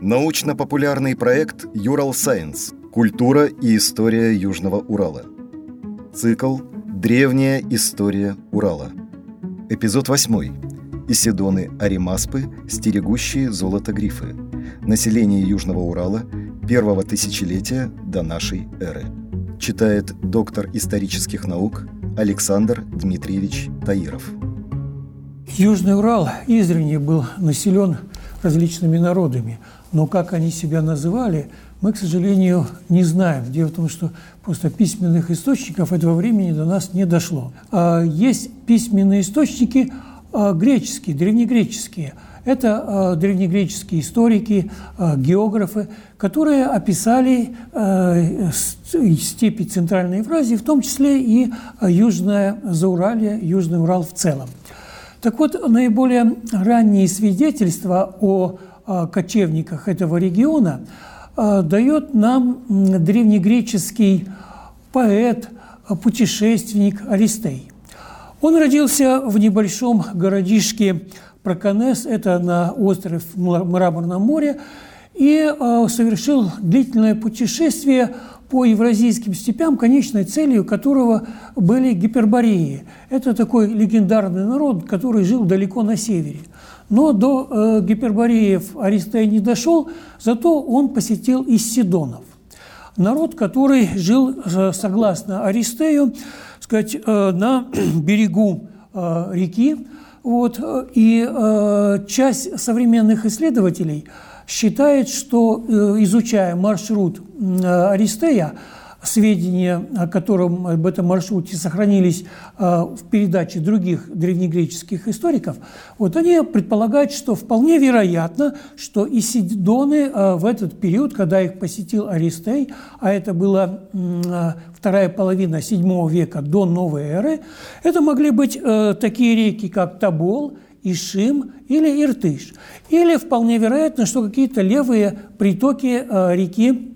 Научно-популярный проект «Юрал Сайенс. Культура и история Южного Урала». Цикл «Древняя история Урала». Эпизод 8. Исидоны Аримаспы, стерегущие золото грифы. Население Южного Урала первого тысячелетия до нашей эры. Читает доктор исторических наук Александр Дмитриевич Таиров. Южный Урал издревле был населен различными народами, но как они себя называли, мы, к сожалению, не знаем. Дело в том, что просто письменных источников этого времени до нас не дошло. А есть письменные источники а, греческие, древнегреческие. Это а, древнегреческие историки, географы, которые описали степи Центральной Евразии, в том числе и Южное Зауралье, Южный Урал в целом. Так вот, наиболее ранние свидетельства о кочевниках этого региона дает нам древнегреческий поэт, путешественник Аристей. Он родился в небольшом городишке Проконес, это на острове Мраморном море, и совершил длительное путешествие по евразийским степям, конечной целью которого были гипербореи. Это такой легендарный народ, который жил далеко на севере. Но до э, гипербореев Аристей не дошел, зато он посетил Иссидонов. Народ, который жил, э, согласно Аристею, сказать, э, на берегу э, реки. Вот, и э, часть современных исследователей – считает, что, э, изучая маршрут Аристея, сведения о котором об этом маршруте сохранились э, в передаче других древнегреческих историков, вот они предполагают, что вполне вероятно, что исидоны э, в этот период, когда их посетил Аристей, а это была вторая половина VII века до новой эры, это могли быть такие реки, как Табол – Ишим или Иртыш. Или вполне вероятно, что какие-то левые притоки э, реки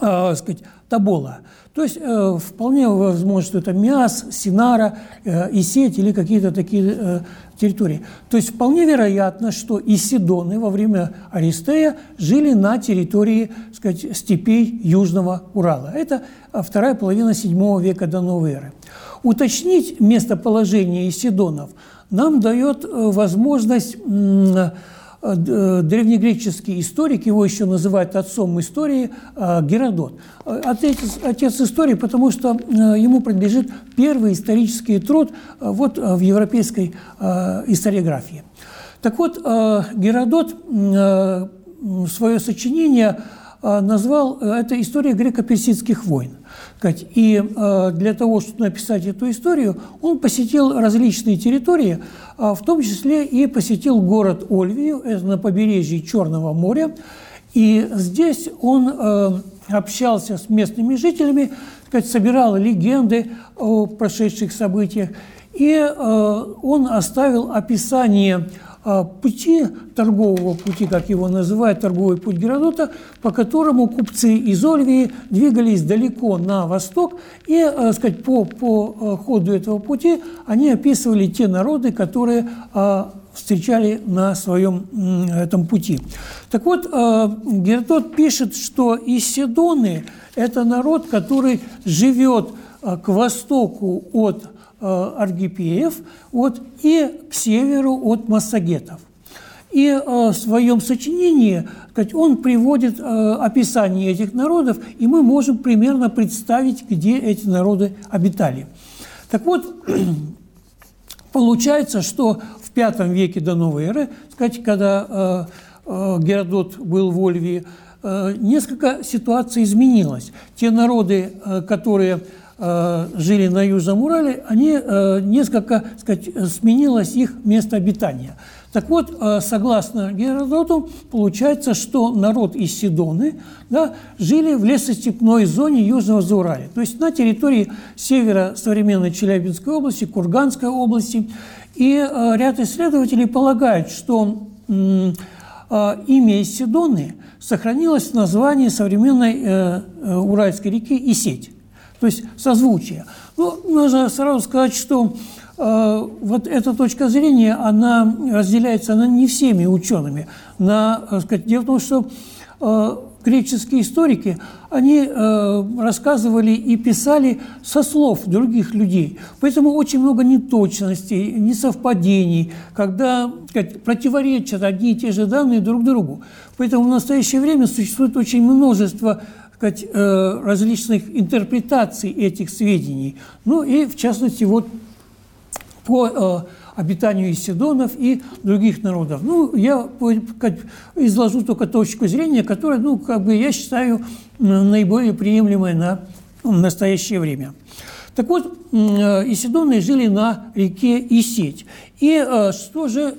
э, сказать, Табола. То есть э, вполне возможно, что это Миас, Синара, Исеть или какие-то такие территории. То есть вполне вероятно, что исидоны во время Аристея жили на территории сказать, степей Южного Урала. Это вторая половина VII века до новой эры. Уточнить местоположение исидонов – нам дает э, возможность э, э, древнегреческий историк, его еще называют отцом истории, Геродот. Отец, отец истории, потому что ему принадлежит первый исторический труд вот в европейской историографии. Так вот, Геродот свое сочинение назвал «Это история греко-персидских войн». И э, для того, чтобы написать эту историю, он посетил различные территории, а, в том числе и посетил город Ольвию, это на побережье Черного моря. И здесь он э, общался с местными жителями, собирал легенды о прошедших событиях. И э, он оставил описание пути, торгового пути, как его называют, торговый путь Геродота, по которому купцы из Ольвии двигались далеко на восток, и, э, сказать, по, по э, ходу этого пути они описывали те народы, которые а, встречали на своем этом пути. Так вот, э, Геродот пишет, что Исидоны – это народ, который живет к востоку от аргипеев вот, и к северу от массагетов. И э, в своем сочинении сказать, он приводит э, описание этих народов, и мы можем примерно представить, где эти народы обитали. Так вот, получается, что в V веке до новой эры, сказать, когда Геродот был в Ольвии, несколько ситуаций изменилось. Те народы, которые Э, жили на Южном Урале, они э, несколько, сказать, сменилось их место обитания. Так вот, э, согласно Геродоту, получается, что народ из Сидоны да, жили в лесостепной зоне Южного Зауралья, то есть на территории севера современной Челябинской области, Курганской области. И ряд исследователей полагают, что имя Исидоны сохранилось в названии современной Уральской реки Исеть то есть созвучие. Ну, нужно сразу сказать, что э, вот эта точка зрения, она разделяется она не всеми учеными. На, сказать, дело в том, что греческие историки, они э, рассказывали и писали со слов других людей. Поэтому очень много неточностей, несовпадений, когда сказать, противоречат одни и те же данные друг другу. Поэтому в настоящее время существует очень множество сказать, э, различных интерпретаций этих сведений. Ну и, в частности, вот по э, обитанию исидонов и других народов. Ну, я изложу только точку зрения, которая, ну, как бы я считаю наиболее приемлемой на настоящее время. Так вот, э, Исидоны жили на реке Исеть. И что же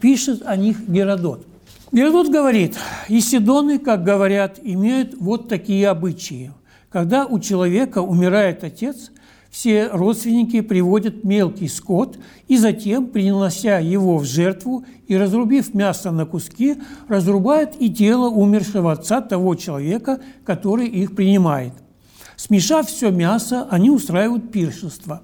пишет о них Геродот? Геродот говорит, Исидоны, как говорят, имеют вот такие обычаи. Когда у человека умирает отец – все родственники приводят мелкий скот и затем, принося его в жертву и разрубив мясо на куски, разрубают и тело умершего отца того человека, который их принимает. Смешав все мясо, они устраивают пиршество.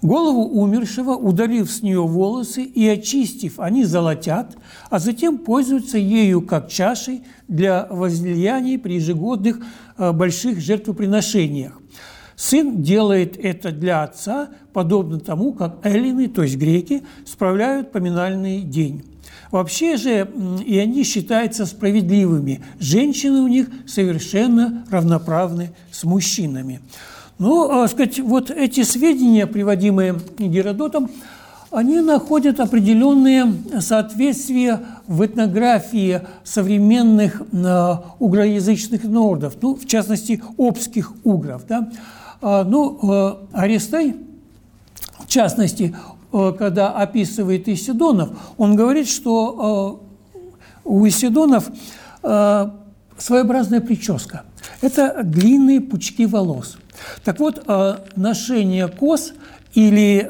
Голову умершего, удалив с нее волосы и очистив, они золотят, а затем пользуются ею как чашей для возлияний при ежегодных э, больших жертвоприношениях. Сын делает это для отца, подобно тому, как эллины, то есть греки, справляют поминальный день. Вообще же и они считаются справедливыми. Женщины у них совершенно равноправны с мужчинами. Ну, а, сказать, вот эти сведения, приводимые Геродотом, они находят определенные соответствия в этнографии современных э, угроязычных народов, ну, в частности, обских угров. Да? А, ну, э, Аристей, в частности, э, когда описывает Исидонов, он говорит, что э, у Исидонов своеобразная прическа. Это длинные пучки волос. Так вот, ношение кос или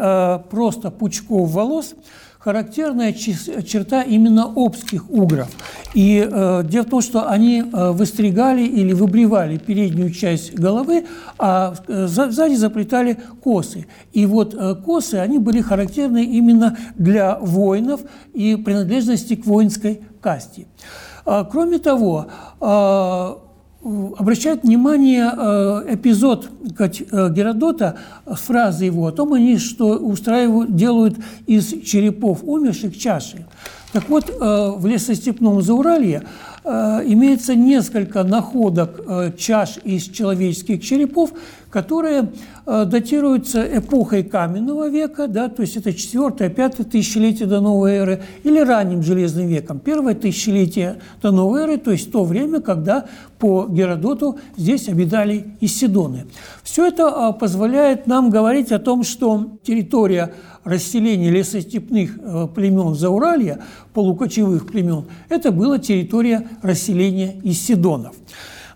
просто пучков волос – характерная черта именно обских угров. И э, дело в том, что они э, выстригали или выбривали переднюю часть головы, а э, сзади заплетали косы. И вот э, косы, они были характерны именно для воинов и принадлежности к воинской касте. А, кроме того, э, обращает внимание э, эпизод э, Геродота, фразы его о том, они, что устраивают, делают из черепов умерших чаши. Так вот, э, в лесостепном Зауралье имеется несколько находок чаш из человеческих черепов, которые э, датируются эпохой каменного века, да, то есть это 4-5 тысячелетие до новой эры, или ранним железным веком, первое тысячелетие до новой эры, то есть то время, когда по Геродоту здесь обитали Исидоны. Все это э, позволяет нам говорить о том, что территория расселения лесостепных э, племен Зауралья, полукочевых племен, это была территория расселения Исидонов.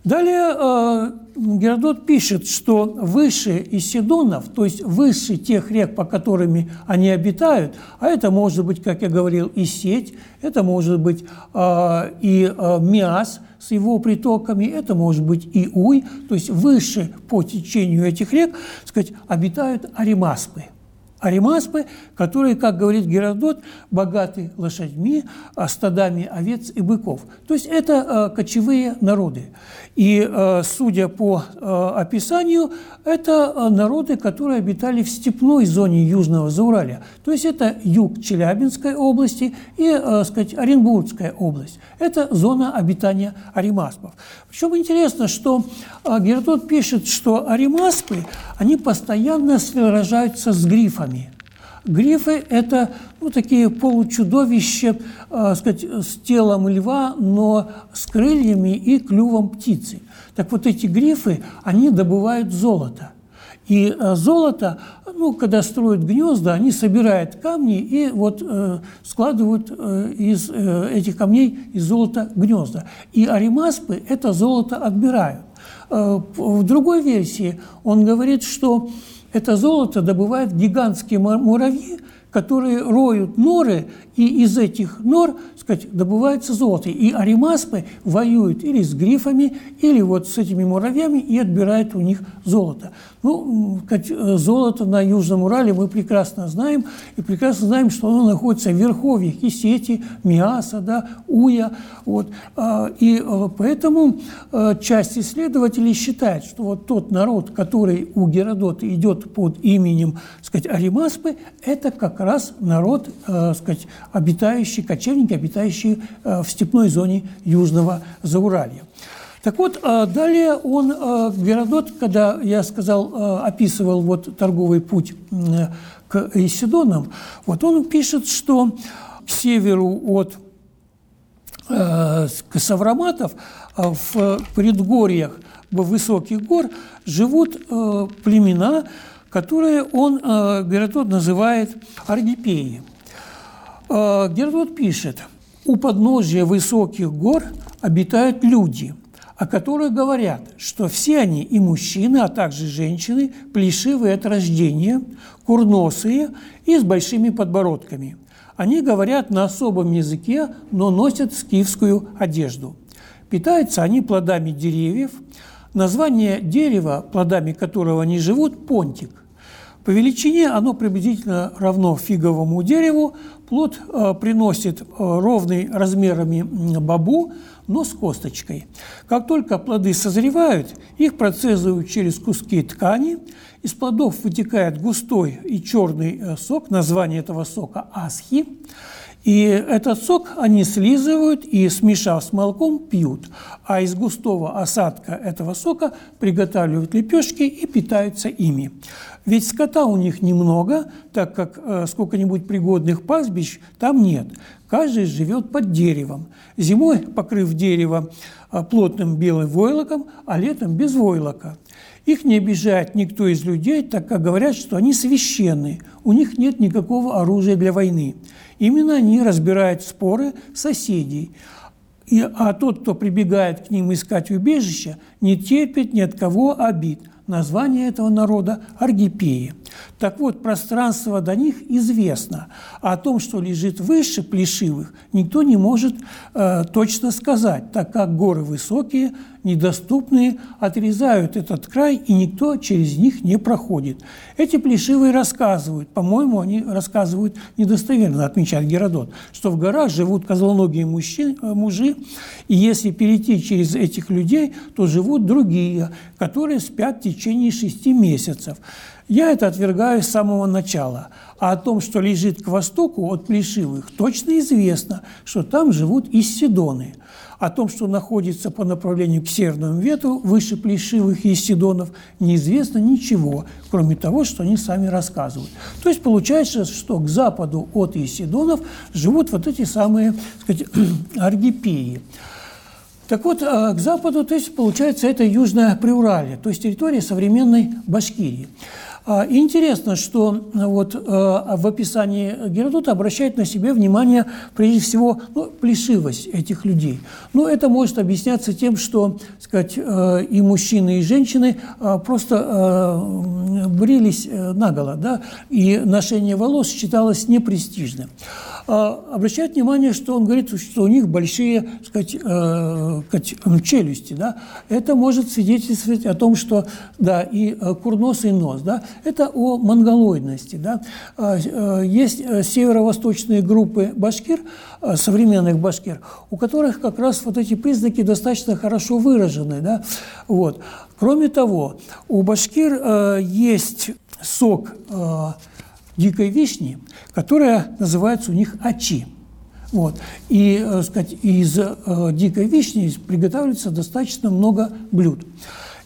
Далее э, Геродот пишет, что выше Исидонов, то есть выше тех рек, по которым они обитают, а это может быть, как я говорил, и сеть, это может быть э, и э, Миас с его притоками, это может быть и Уй, то есть выше по течению этих рек, сказать, обитают аримаспы – аримаспы, которые, как говорит Геродот, богаты лошадьми, а стадами овец и быков. То есть это э, кочевые народы. И, э, судя по э, описанию, это народы, которые обитали в степной зоне Южного Зауралья. То есть это юг Челябинской области и, сказать, Оренбургская область. Это зона обитания аримаспов. Причем интересно, что Геродот пишет, что аримаспы, они постоянно сражаются с грифами. Грифы – это ну, такие получудовища, э, сказать, с телом льва, но с крыльями и клювом птицы. Так вот эти грифы, они добывают золото. И э, золото, ну, когда строят гнезда, они собирают камни и вот э, складывают э, из э, этих камней из золота гнезда. И аримаспы это золото отбирают. Э, в другой версии он говорит, что это золото добывают гигантские муравьи, которые роют норы и из этих нор, сказать, добывается золото. И аримаспы воюют или с грифами, или вот с этими муравьями и отбирают у них золото. Ну, золото на Южном Урале мы прекрасно знаем, и прекрасно знаем, что оно находится в верховьях Кисети, Миаса, да, Уя. Вот. А, и э, поэтому э, часть исследователей считает, что вот тот народ, который у Геродота идет под именем, сказать, Аримаспы, это как раз народ, э, сказать, обитающий, кочевники, обитающие в степной зоне Южного Зауралья. Так вот, а, далее он, а, Геродот, когда я сказал, описывал вот торговый путь к Исидонам, вот он пишет, что к северу от Савраматов в предгорьях высоких гор живут племена, которые он, Геродот, называет аргипеи. Геродот пишет, у подножия высоких гор обитают люди – о которых говорят, что все они, и мужчины, а также женщины, плешивые от рождения, курносые и с большими подбородками. Они говорят на особом языке, но носят скифскую одежду. Питаются они плодами деревьев. Название дерева, плодами которого они живут, – понтик. По величине оно приблизительно равно фиговому дереву. Плод э, приносит э, ровный размерами бабу, но с косточкой. Как только плоды созревают, их процессуют через куски ткани, из плодов вытекает густой и черный э, сок, название этого сока – асхи, и этот сок они слизывают и, смешав с молоком, пьют. А из густого осадка этого сока приготавливают лепешки и питаются ими. Ведь скота у них немного, так как э, сколько-нибудь пригодных пастбищ там нет. Каждый живет под деревом. Зимой покрыв дерево э, плотным белым войлоком, а летом без войлока. Их не обижает никто из людей, так как говорят, что они священные, у них нет никакого оружия для войны. Именно они разбирают споры соседей. И, а тот, кто прибегает к ним искать убежище, не терпит ни от кого обид – Название этого народа – Аргипеи. Так вот, пространство до них известно, а о том, что лежит выше Плешивых, никто не может э, точно сказать, так как горы высокие, недоступные, отрезают этот край, и никто через них не проходит. Эти Плешивые рассказывают, по-моему, они рассказывают недостоверно, отмечает Геродот, что в горах живут козлоногие мужчины, э, мужи, и если перейти через этих людей, то живут другие, которые спят в течение шести месяцев. Я это отвергаю с самого начала. А о том, что лежит к востоку от Плешивых, точно известно, что там живут Иссидоны. О том, что находится по направлению к северному ветру, выше Плешивых и Иссидонов, неизвестно ничего, кроме того, что они сами рассказывают. То есть получается, что к западу от Иссидонов живут вот эти самые, так сказать, аргипеи. Так вот, э, к западу, то есть, получается, это Южное Приуралье, то есть территория современной Башкирии. А, интересно, что э, вот э, в описании Геродота обращает на себе внимание, прежде всего, ну, плешивость этих людей. Но это может объясняться тем, что сказать, э, и мужчины, и женщины просто брились наголо, да, и ношение волос считалось непрестижным. А, обращает внимание, что он говорит, что у них большие сказать, челюсти. Да? Это может свидетельствовать о том, что да, и курносый нос, да, это о монголоидности. Да? А, э, есть э, северо-восточные группы башкир, э, современных башкир, у которых как раз вот эти признаки достаточно хорошо выражены. Да? Вот. Кроме того, у башкир есть сок дикой вишни, которая называется у них ачи. Вот. И сказать, из дикой вишни приготавливается достаточно много блюд.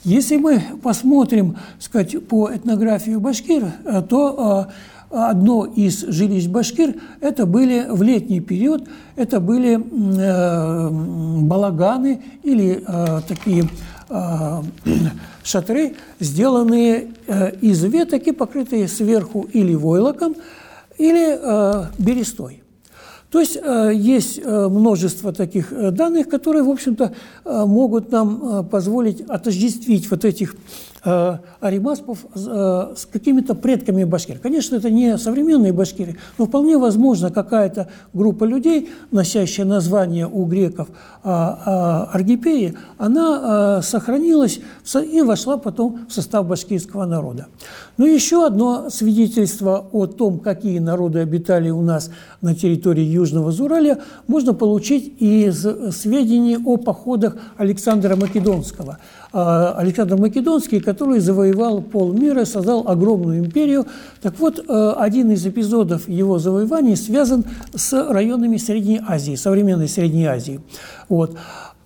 Если мы посмотрим сказать, по этнографии башкир, э, то э, одно из жилищ башкир это были в летний период, это были э, балаганы или такие шатры, сделанные из веток и покрытые сверху или войлоком, или берестой. То есть э, есть э, множество таких э, данных, которые, в общем-то, могут нам позволить отождествить вот этих аримаспов э, с какими-то предками башкир. Конечно, это не современные башкиры, но вполне возможно какая-то группа людей, носящая название у греков э, э, аргипеи, она э, сохранилась и вошла потом в состав башкирского народа. Но еще одно свидетельство о том, какие народы обитали у нас на территории Южного Зуралия, можно получить из сведений о походах Александра Македонского. А, Александр Македонский, который завоевал полмира, создал огромную империю. Так вот, э, один из эпизодов его завоеваний связан с районами Средней Азии, современной Средней Азии. Вот.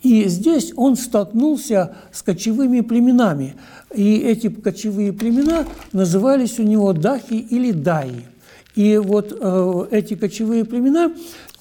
И здесь он столкнулся с кочевыми племенами. И эти кочевые племена назывались у него дахи или даи. И вот э, эти кочевые племена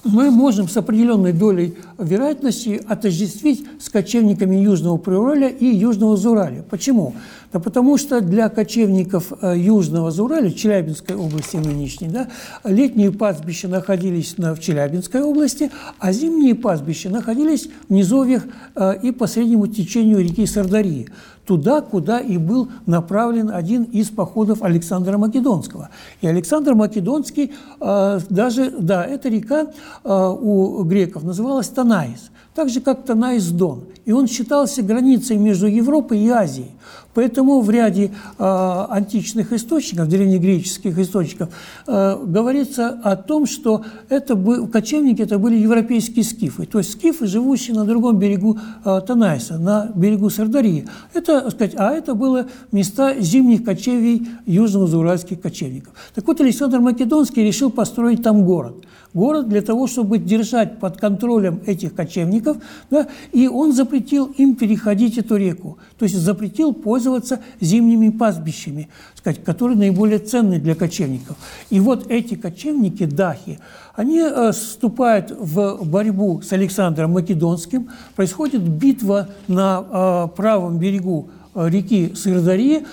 мы можем с определенной долей вероятности отождествить с кочевниками Южного Приуралья и Южного Зуралия. Почему? Да потому что для кочевников э, Южного Зуралия, Челябинской области нынешней, да, летние пастбища находились в Челябинской области, а зимние пастбища находились в низовьях э, и по среднему течению реки Сардарии туда, куда и был направлен один из походов Александра Македонского. И Александр Македонский э, даже, да, эта река у греков называлась Танаис, так же, как Танаис-Дон. И он считался границей между Европой и Азией. Поэтому в ряде э, античных источников, древнегреческих источников, э, говорится о том, что это бы, кочевники это были европейские скифы, то есть скифы, живущие на другом берегу э, Танайса, на берегу Сардарии. Это, сказать, а это было места зимних кочевий южно-зауральских кочевников. Так вот, Александр Македонский решил построить там город – город для того, чтобы держать под контролем этих кочевников, да, и он запретил им переходить эту реку, то есть запретил пользоваться зимними пастбищами, сказать, которые наиболее ценны для кочевников. И вот эти кочевники, дахи, они э, вступают в борьбу с Александром Македонским, происходит битва на э, правом берегу э, реки Сырдарьи,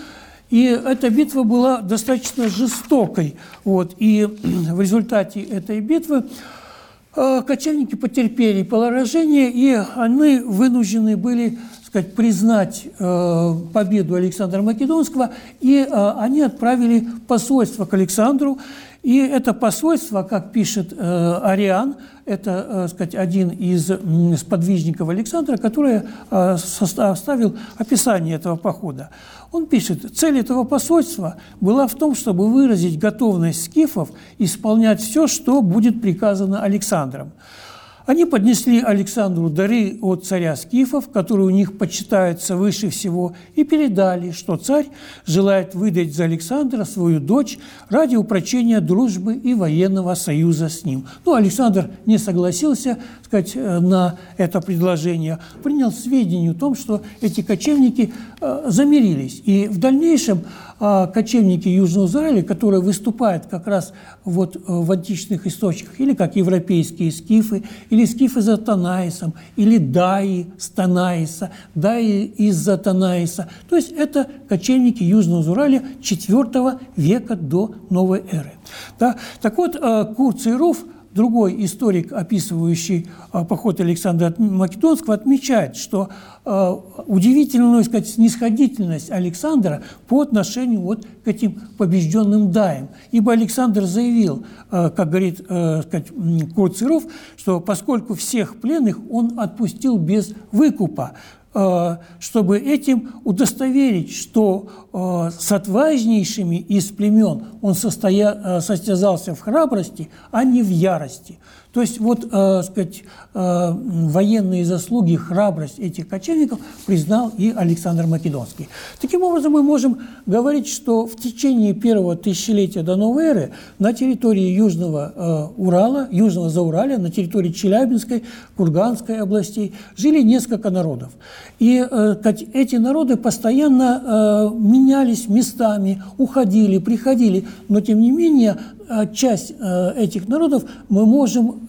и эта битва была достаточно жестокой. Вот. И в результате этой битвы кочевники потерпели поражение, и они вынуждены были сказать, признать э, победу Александра Македонского, и э, они отправили посольство к Александру. И это посольство, как пишет э, Ариан, это, сказать, один из сподвижников Александра, который составил описание этого похода. Он пишет, цель этого посольства была в том, чтобы выразить готовность скифов исполнять все, что будет приказано Александром. Они поднесли Александру дары от царя Скифов, которые у них почитаются выше всего, и передали, что царь желает выдать за Александра свою дочь ради упрочения дружбы и военного союза с ним. Ну, Александр не согласился сказать, э, на это предложение, принял сведения о том, что эти кочевники э, замирились. И в дальнейшем кочевники Южного Израиля, которые выступают как раз вот э, в античных источниках, или как европейские скифы, или скифы за Танаисом, или даи с Танаиса, даи из-за Танаиса. То есть это кочевники Южного Израиля IV века до новой эры. Да? Так вот, э, Курций другой историк, описывающий э, поход Александра Македонского, отмечает, что э, удивительную сказать, снисходительность Александра по отношению вот к этим побежденным даям. Ибо Александр заявил, э, как говорит сказать, Курт что поскольку всех пленных он отпустил без выкупа, чтобы этим удостоверить, что э, с отважнейшими из племен он состоя, э, состязался в храбрости, а не в ярости. То есть вот, э, сказать, э, военные заслуги, храбрость этих кочевников признал и Александр Македонский. Таким образом, мы можем говорить, что в течение первого тысячелетия до новой эры на территории Южного э, Урала, Южного Зауралия, на территории Челябинской, Курганской областей жили несколько народов. И э, эти народы постоянно э, менялись местами, уходили, приходили, но тем не менее Э, часть этих народов мы можем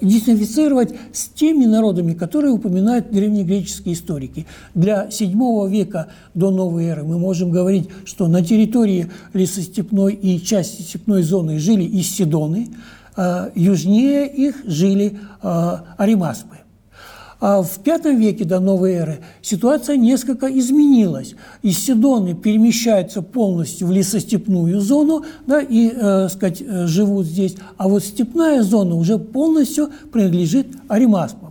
идентифицировать с теми народами, которые упоминают древнегреческие историки. Для VII века до новой эры мы можем говорить, что на территории лесостепной и части степной зоны жили иссидоны, южнее их жили аримаспы. А в V веке до новой эры ситуация несколько изменилась. Исседоны перемещаются полностью в лесостепную зону да, и э, сказать, э, живут здесь, а вот степная зона уже полностью принадлежит аримаспам.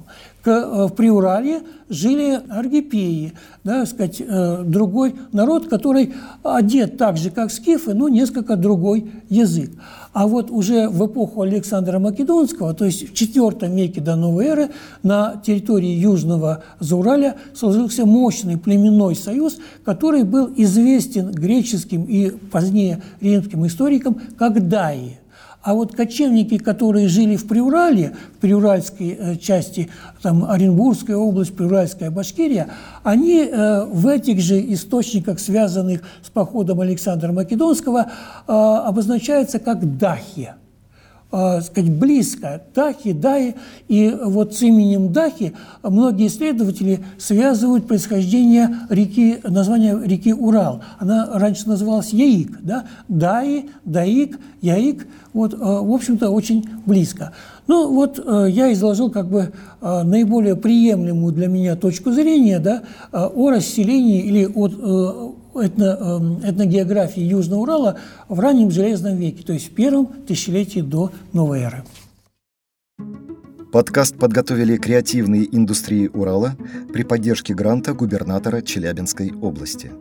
Э, в Приуралье жили аргипеи, да, сказать, э, другой народ, который одет так же, как скифы, но несколько другой язык. А вот уже в эпоху Александра Македонского, то есть в IV веке до новой эры, на территории Южного Зауралия сложился мощный племенной союз, который был известен греческим и позднее римским историкам как Даи – а вот кочевники, которые жили в Приурале, в приуральской э, части, там Оренбургская область, Приуральская Башкирия, они э, в этих же источниках, связанных с походом Александра Македонского, э, обозначаются как дахи э, сказать, близко. Дахи, Даи. И вот с именем Дахи многие исследователи связывают происхождение реки, название реки Урал. Она раньше называлась Яик. Да? Даи, Даик, Яик. Вот, э, в общем-то, очень близко. Ну, вот э, я изложил как бы э, наиболее приемлемую для меня точку зрения да, о расселении или от этно, этногеографии Южного Урала в раннем Железном веке, то есть в первом тысячелетии до новой эры. Подкаст подготовили креативные индустрии Урала при поддержке гранта губернатора Челябинской области.